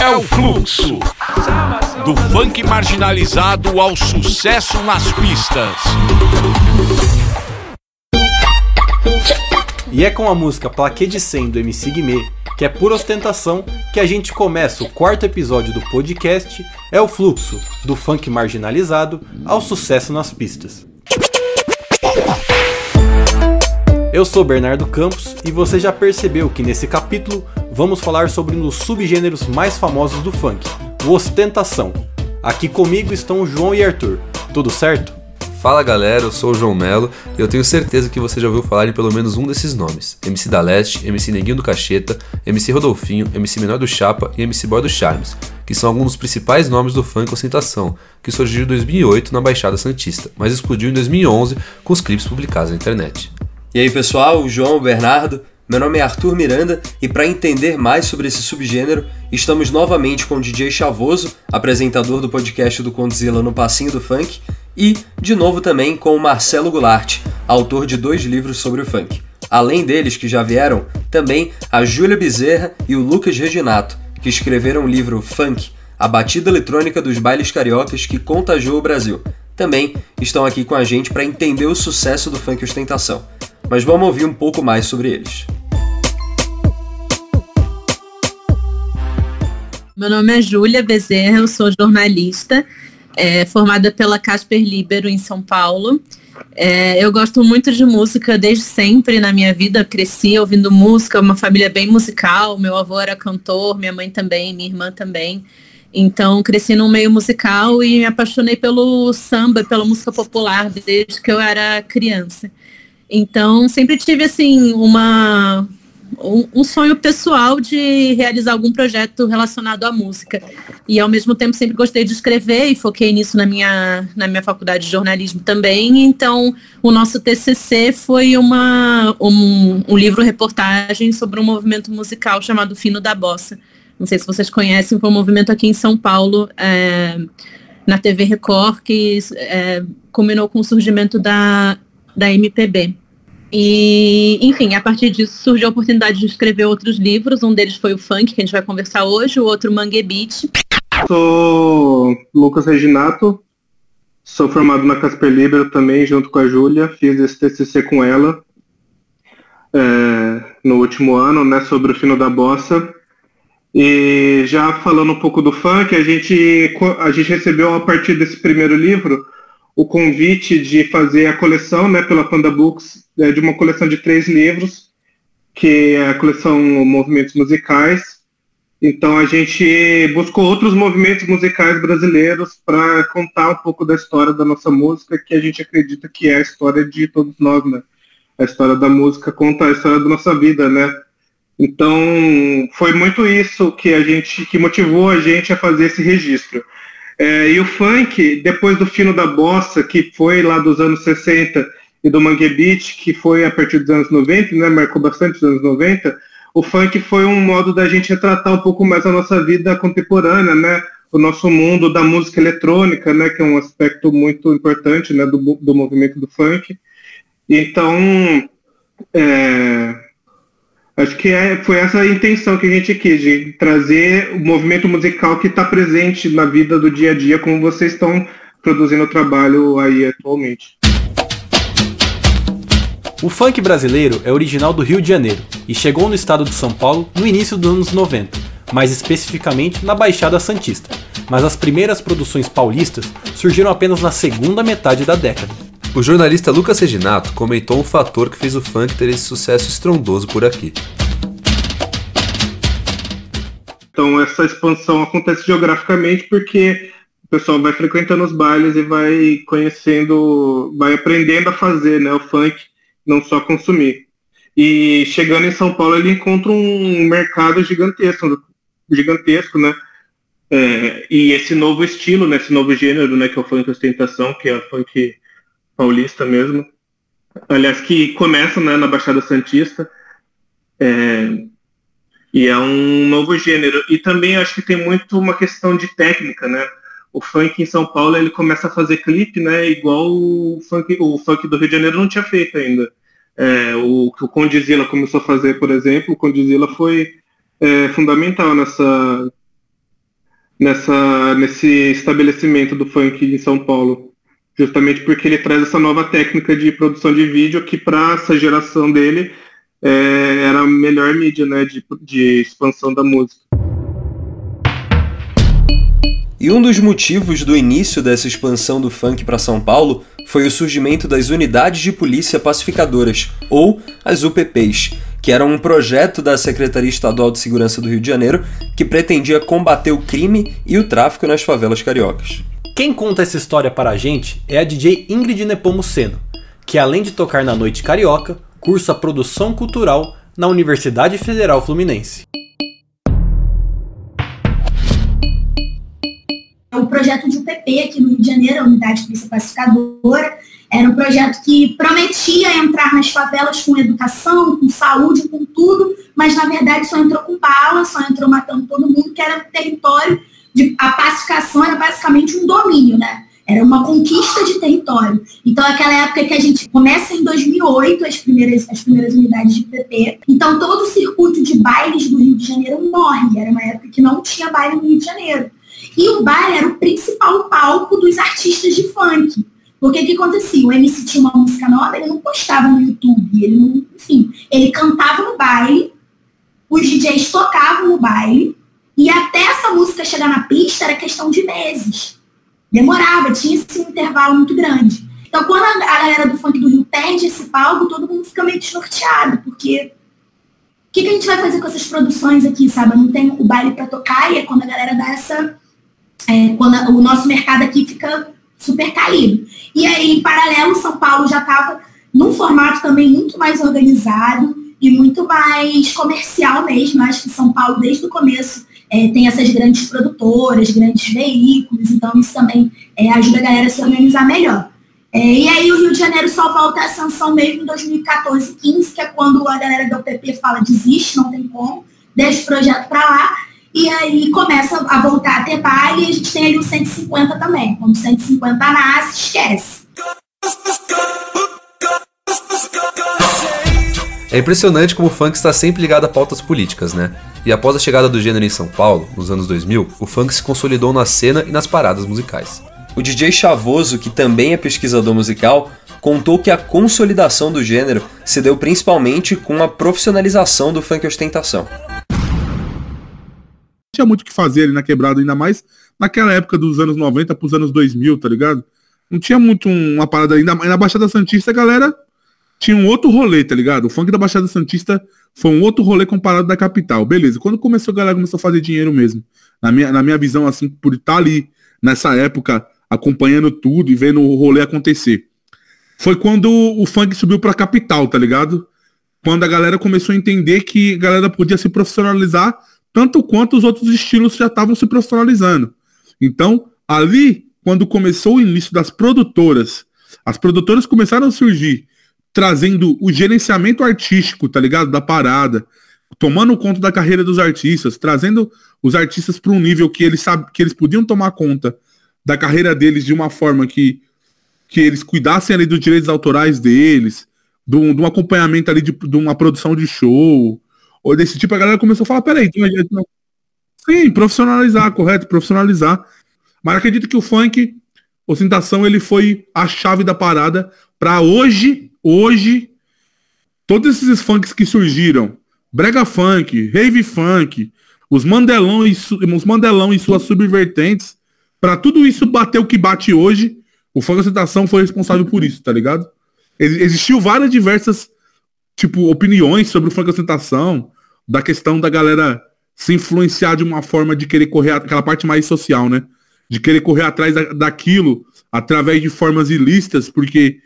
É o fluxo do funk marginalizado ao sucesso nas pistas. E é com a música Plaquê de 100 do MC Guimê, que é pura ostentação, que a gente começa o quarto episódio do podcast É o Fluxo, do funk marginalizado ao sucesso nas pistas. Eu sou Bernardo Campos e você já percebeu que nesse capítulo vamos falar sobre um dos subgêneros mais famosos do funk, o ostentação. Aqui comigo estão João e Arthur. Tudo certo? Fala galera, eu sou o João Melo e eu tenho certeza que você já ouviu falar em pelo menos um desses nomes: MC da Leste, MC Neguinho do Cacheta, MC Rodolfinho, MC Menor do Chapa e MC Boy do Charmes, que são alguns dos principais nomes do funk ostentação, que surgiu em 2008 na Baixada Santista, mas explodiu em 2011 com os clipes publicados na internet. E aí pessoal, o João, o Bernardo, meu nome é Arthur Miranda e para entender mais sobre esse subgênero, estamos novamente com o DJ Chavoso, apresentador do podcast do Condzilla no Passinho do Funk, e, de novo, também com o Marcelo Goulart, autor de dois livros sobre o funk. Além deles, que já vieram, também a Júlia Bezerra e o Lucas Reginato, que escreveram o livro Funk, a batida eletrônica dos bailes cariocas que contagiou o Brasil. Também estão aqui com a gente para entender o sucesso do funk ostentação. Mas vamos ouvir um pouco mais sobre eles. Meu nome é Júlia Bezerra, eu sou jornalista é, formada pela Casper Libero em São Paulo. É, eu gosto muito de música desde sempre na minha vida. Cresci ouvindo música, uma família bem musical. Meu avô era cantor, minha mãe também, minha irmã também. Então, cresci num meio musical e me apaixonei pelo samba, pela música popular desde que eu era criança. Então, sempre tive assim uma um, um, sonho pessoal de realizar algum projeto relacionado à música. E ao mesmo tempo sempre gostei de escrever e foquei nisso na minha, na minha faculdade de jornalismo também. Então o nosso TCC foi uma, um, um livro-reportagem sobre um movimento musical chamado Fino da Bossa. Não sei se vocês conhecem, foi um movimento aqui em São Paulo, é, na TV Record, que é, com o surgimento da, da MPB. E, enfim, a partir disso surgiu a oportunidade de escrever outros livros. Um deles foi o Funk, que a gente vai conversar hoje, o outro Mangue Beat. Sou Lucas Reginato, sou formado na Casper Libero também, junto com a Júlia. Fiz esse TCC com ela é, no último ano, né, sobre o fino da bossa. E já falando um pouco do funk, a gente, a gente recebeu a partir desse primeiro livro o convite de fazer a coleção, né, pela Panda Books, é, de uma coleção de três livros, que é a coleção Movimentos Musicais. Então a gente buscou outros movimentos musicais brasileiros para contar um pouco da história da nossa música, que a gente acredita que é a história de todos nós, né? A história da música conta a história da nossa vida, né? Então foi muito isso que a gente que motivou a gente a fazer esse registro. É, e o funk, depois do fino da bossa, que foi lá dos anos 60, e do Mangue Beat, que foi a partir dos anos 90, né, marcou bastante os anos 90, o funk foi um modo da gente retratar um pouco mais a nossa vida contemporânea, né, o nosso mundo da música eletrônica, né, que é um aspecto muito importante, né, do, do movimento do funk. Então, é, Acho que é, foi essa a intenção que a gente quis, de trazer o movimento musical que está presente na vida do dia a dia, como vocês estão produzindo o trabalho aí atualmente. O funk brasileiro é original do Rio de Janeiro e chegou no estado de São Paulo no início dos anos 90, mais especificamente na Baixada Santista. Mas as primeiras produções paulistas surgiram apenas na segunda metade da década. O jornalista Lucas Reginato comentou um fator que fez o funk ter esse sucesso estrondoso por aqui. Então essa expansão acontece geograficamente porque o pessoal vai frequentando os bailes e vai conhecendo, vai aprendendo a fazer né, o funk, não só consumir. E chegando em São Paulo ele encontra um mercado gigantesco, gigantesco, né? É, e esse novo estilo, né, esse novo gênero, né, que é o funk ostentação, que é o funk paulista mesmo. Aliás, que começa né, na Baixada Santista. É, e é um novo gênero. E também acho que tem muito uma questão de técnica, né? O funk em São Paulo ele começa a fazer clipe, né? Igual o funk, o funk do Rio de Janeiro não tinha feito ainda. É, o que o Condizila começou a fazer, por exemplo, o Condizila foi é, fundamental nessa, nessa, nesse estabelecimento do funk em São Paulo. Justamente porque ele traz essa nova técnica de produção de vídeo que para essa geração dele é, era a melhor mídia né, de, de expansão da música. E um dos motivos do início dessa expansão do funk para São Paulo foi o surgimento das Unidades de Polícia Pacificadoras, ou as UPPs, que eram um projeto da Secretaria Estadual de Segurança do Rio de Janeiro que pretendia combater o crime e o tráfico nas favelas cariocas. Quem conta essa história para a gente é a DJ Ingrid Nepomuceno, que além de tocar na Noite Carioca, cursa produção cultural na Universidade Federal Fluminense. o projeto de UPP aqui no Rio de Janeiro, a Unidade de Polícia Pacificadora, era um projeto que prometia entrar nas favelas com educação, com saúde, com tudo, mas na verdade só entrou com bala, só entrou matando todo mundo, que era território de a pacificação era basicamente um domínio, né? Era uma conquista de território. Então, aquela época que a gente começa em 2008, as primeiras, as primeiras unidades de PP. Então, todo o circuito de bailes do Rio de Janeiro morre. Era uma época que não tinha baile no Rio de Janeiro. E o baile era o principal palco dos artistas de funk. Porque o que acontecia? O MC tinha uma música nova, ele não postava no YouTube, ele não, enfim, ele cantava no baile, os DJs tocavam no baile, e até essa música chegar na pista era questão de meses. Demorava, tinha esse intervalo muito grande. Então, quando a, galera do funk do Rio perde esse palco, todo mundo fica meio desnorteado, porque o que, que, a gente vai fazer com essas produções aqui, sabe? Não tem o baile para tocar e é quando a galera dá essa é, quando a, o nosso mercado aqui fica super caído. E aí, em paralelo, São Paulo já estava num formato também muito mais organizado e muito mais comercial mesmo. Acho que São Paulo, desde o começo, é, tem essas grandes produtoras, grandes veículos, então isso também é, ajuda a galera a se organizar melhor. É, e aí o Rio de Janeiro só volta à sanção mesmo em 2014, 15, que é quando a galera do UPP fala desiste, não tem como, deixa o projeto para lá. E aí começa a voltar a ter baile e a gente tem ali o 150 também. Quando o 150 nasce, esquece. É impressionante como o funk está sempre ligado a pautas políticas, né? E após a chegada do gênero em São Paulo, nos anos 2000, o funk se consolidou na cena e nas paradas musicais. O DJ Chavoso, que também é pesquisador musical, contou que a consolidação do gênero se deu principalmente com a profissionalização do funk ostentação tinha muito o que fazer ali na quebrada, ainda mais naquela época dos anos 90 pros anos 2000, tá ligado? Não tinha muito uma parada ainda. Na Baixada Santista, a galera tinha um outro rolê, tá ligado? O funk da Baixada Santista foi um outro rolê comparado da capital. Beleza. Quando começou a galera começou a fazer dinheiro mesmo, na minha, na minha visão, assim, por estar ali nessa época, acompanhando tudo e vendo o rolê acontecer. Foi quando o funk subiu pra capital, tá ligado? Quando a galera começou a entender que a galera podia se profissionalizar tanto quanto os outros estilos já estavam se profissionalizando. Então, ali, quando começou o início das produtoras, as produtoras começaram a surgir, trazendo o gerenciamento artístico, tá ligado? Da parada, tomando conta da carreira dos artistas, trazendo os artistas para um nível que eles sabem que eles podiam tomar conta da carreira deles de uma forma que, que eles cuidassem ali dos direitos autorais deles, de de um acompanhamento ali de, de uma produção de show, ou desse tipo, a galera começou a falar, peraí, então a gente não... Sim, profissionalizar, correto, profissionalizar. Mas acredito que o funk, ostentação, ele foi a chave da parada para hoje, hoje, todos esses funks que surgiram, brega funk, rave funk, os mandelão e, os mandelão e suas subvertentes, para tudo isso bater o que bate hoje, o funk ostentação foi responsável por isso, tá ligado? Existiu várias diversas, tipo, opiniões sobre o funk ostentação, da questão da galera se influenciar de uma forma de querer correr aquela parte mais social, né? De querer correr atrás da, daquilo através de formas ilícitas, porque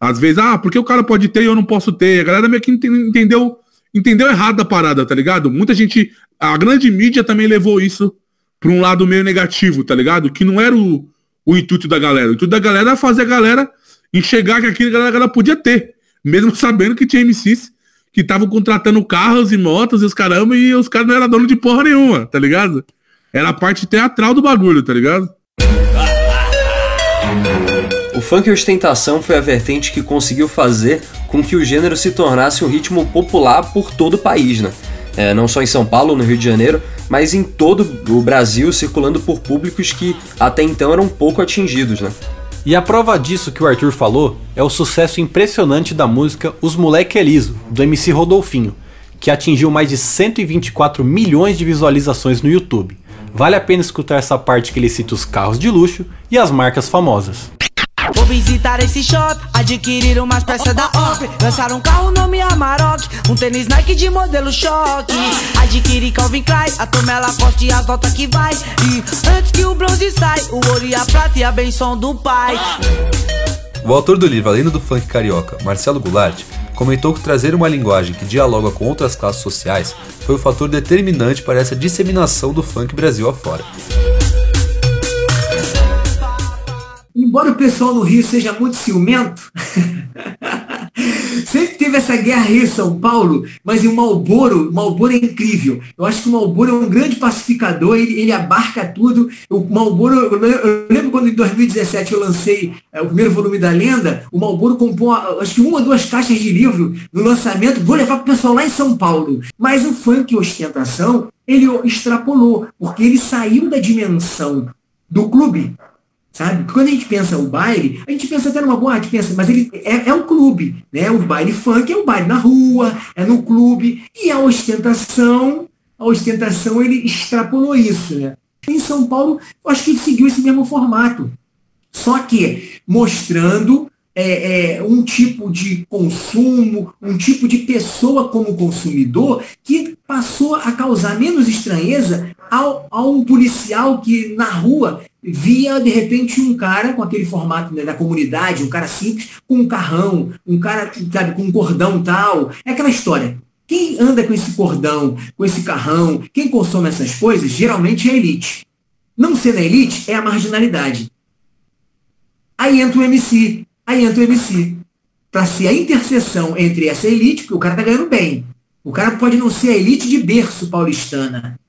às vezes, ah, porque o cara pode ter e eu não posso ter. A galera meio que entendeu, entendeu errado a parada, tá ligado? Muita gente, a grande mídia também levou isso para um lado meio negativo, tá ligado? Que não era o, o intuito da galera. O intuito da galera era fazer a galera enxergar que aquilo a galera podia ter, mesmo sabendo que tinha MCs que estavam contratando carros e motos e os caramba, e os caras não eram dono de porra nenhuma, tá ligado? Era a parte teatral do bagulho, tá ligado? O funk ostentação foi a vertente que conseguiu fazer com que o gênero se tornasse um ritmo popular por todo o país, né? é, não só em São Paulo, no Rio de Janeiro, mas em todo o Brasil, circulando por públicos que até então eram pouco atingidos, né? E a prova disso que o Arthur falou é o sucesso impressionante da música Os Moleque é Liso, do MC Rodolfinho, que atingiu mais de 124 milhões de visualizações no YouTube. Vale a pena escutar essa parte que ele cita os carros de luxo e as marcas famosas. Visitar esse shop, adquirir umas peças da OP Lançar um carro nome Amarok, um tênis Nike de modelo choque. Adquirir Calvin Klein, a Tomela Costa e as notas que vai. E antes que o bronze sai, o ouro e a prata e a benção do pai. O autor do livro Além do Funk Carioca, Marcelo Goulart, comentou que trazer uma linguagem que dialoga com outras classes sociais foi o fator determinante para essa disseminação do funk Brasil afora. Embora o pessoal no Rio seja muito ciumento, sempre teve essa guerra Rio-São Paulo, mas o Malboro, o Malboro é incrível. Eu acho que o Malboro é um grande pacificador, ele, ele abarca tudo. O Malboro, eu lembro quando em 2017 eu lancei é, o primeiro volume da Lenda, o Malboro compôs, acho que uma ou duas caixas de livro no lançamento, vou levar para o pessoal lá em São Paulo. Mas o funk ostentação, ele extrapolou, porque ele saiu da dimensão do clube Sabe? Quando a gente pensa o baile, a gente pensa até numa boate, pensa, mas ele é, é um clube, né? O baile funk é o baile na rua, é no clube, e a ostentação, a ostentação ele extrapolou isso, né? Em São Paulo, eu acho que ele seguiu esse mesmo formato. Só que mostrando é, é, um tipo de consumo, um tipo de pessoa como consumidor que passou a causar menos estranheza ao, a um policial que na rua via de repente um cara com aquele formato né, da comunidade, um cara simples, com um carrão, um cara sabe, com um cordão tal. É aquela história. Quem anda com esse cordão, com esse carrão, quem consome essas coisas, geralmente é a elite. Não ser a elite é a marginalidade. Aí entra o MC, aí entra o MC. Para ser a interseção entre essa elite, porque o cara tá ganhando bem. O cara pode não ser a elite de berço paulistana,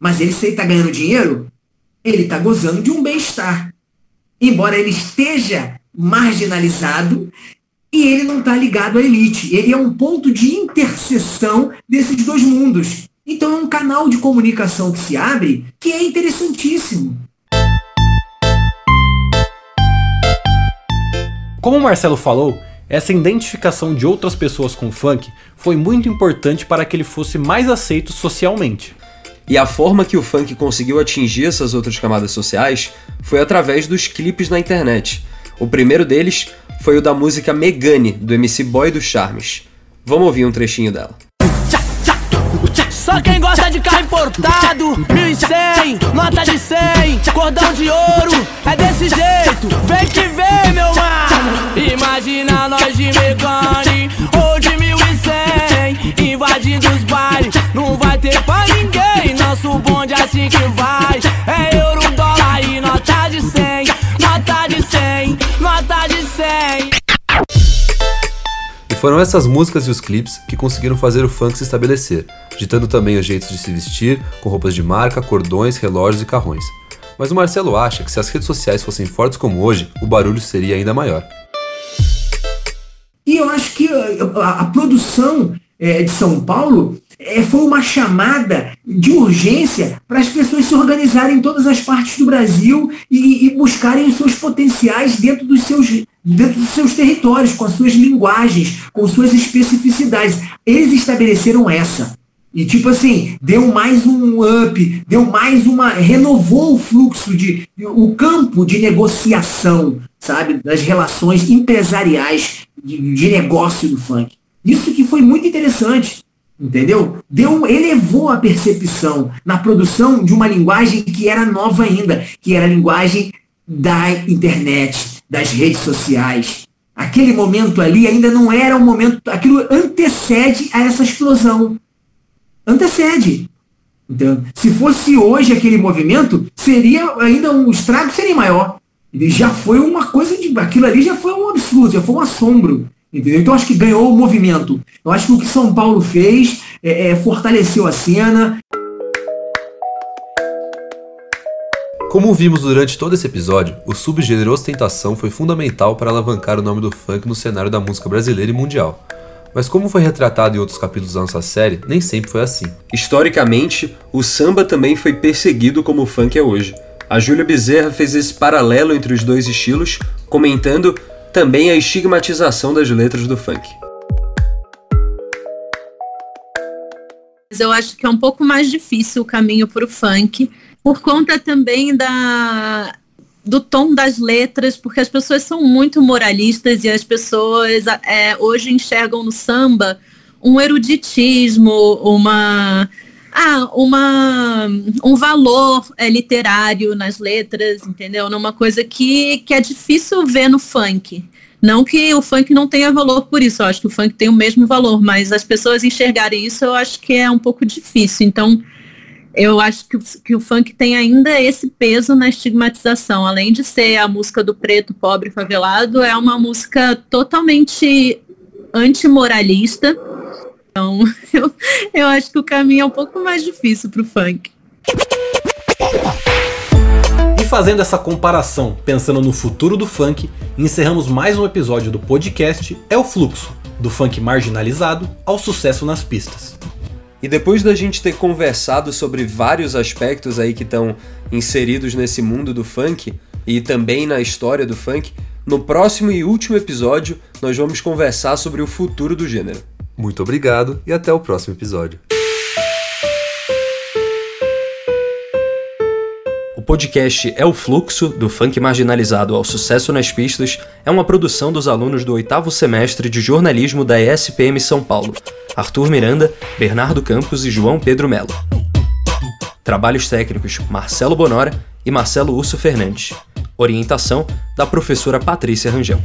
mas ele, se ele tá ganhando dinheiro, ele está gozando de um bem-estar. Embora ele esteja marginalizado e ele não está ligado à elite. Ele é um ponto de interseção desses dois mundos. Então é um canal de comunicação que se abre que é interessantíssimo. Como o Marcelo falou, essa identificação de outras pessoas com o funk foi muito importante para que ele fosse mais aceito socialmente. E a forma que o funk conseguiu atingir essas outras camadas sociais foi através dos clipes na internet. O primeiro deles foi o da música Megane, do MC Boy dos Charmes. Vamos ouvir um trechinho dela. Só quem gosta de carro importado, 1100, nota de 100, cordão de ouro, é desse jeito, vem que vem, meu mano. Imagina nós de Megane ou de 1100, invadindo os bailes, não vai ter pra ninguém, nosso bonde assim que vai, é euro, dólar e nota de 100, nota de 100, nota de 100. E foram essas músicas e os clipes que conseguiram fazer o funk se estabelecer, ditando também os jeitos de se vestir, com roupas de marca, cordões, relógios e carrões. Mas o Marcelo acha que se as redes sociais fossem fortes como hoje, o barulho seria ainda maior. E eu acho que a, a produção é, de São Paulo é, foi uma chamada de urgência para as pessoas se organizarem em todas as partes do Brasil e, e buscarem os seus potenciais dentro dos seus, dentro dos seus territórios, com as suas linguagens, com suas especificidades. Eles estabeleceram essa. E tipo assim, deu mais um up, deu mais uma. renovou o fluxo de. o campo de negociação, sabe? Das relações empresariais de, de negócio do funk. Isso que foi muito interessante. Entendeu? Deu, elevou a percepção na produção de uma linguagem que era nova ainda, que era a linguagem da internet, das redes sociais. Aquele momento ali ainda não era um momento, aquilo antecede a essa explosão. Antecede. Então, se fosse hoje aquele movimento, seria ainda um estrago seria maior. Ele já foi uma coisa de. Aquilo ali já foi um absurdo, já foi um assombro. Entendeu? Então acho que ganhou o movimento. Eu acho que o que São Paulo fez é, é, fortaleceu a cena. Como vimos durante todo esse episódio, o subgênero ostentação foi fundamental para alavancar o nome do funk no cenário da música brasileira e mundial. Mas como foi retratado em outros capítulos da nossa série, nem sempre foi assim. Historicamente, o samba também foi perseguido como o funk é hoje. A Júlia Bezerra fez esse paralelo entre os dois estilos, comentando também a estigmatização das letras do funk. Eu acho que é um pouco mais difícil o caminho para o funk, por conta também da, do tom das letras, porque as pessoas são muito moralistas e as pessoas é, hoje enxergam no samba um eruditismo, uma ah, uma, um valor é, literário nas letras, entendeu? Numa coisa que, que é difícil ver no funk. Não que o funk não tenha valor por isso, eu acho que o funk tem o mesmo valor, mas as pessoas enxergarem isso eu acho que é um pouco difícil. Então, eu acho que, que o funk tem ainda esse peso na estigmatização. Além de ser a música do preto, pobre, favelado, é uma música totalmente antimoralista. Então, eu, eu acho que o caminho é um pouco mais difícil para o funk. E fazendo essa comparação, pensando no futuro do funk, encerramos mais um episódio do podcast É o Fluxo, do funk marginalizado ao sucesso nas pistas. E depois da gente ter conversado sobre vários aspectos aí que estão inseridos nesse mundo do funk e também na história do funk, no próximo e último episódio nós vamos conversar sobre o futuro do gênero. Muito obrigado e até o próximo episódio. O podcast É o Fluxo, do funk marginalizado ao sucesso nas pistas, é uma produção dos alunos do oitavo semestre de jornalismo da ESPM São Paulo, Arthur Miranda, Bernardo Campos e João Pedro Melo. Trabalhos técnicos Marcelo Bonora e Marcelo Urso Fernandes. Orientação da professora Patrícia Rangel.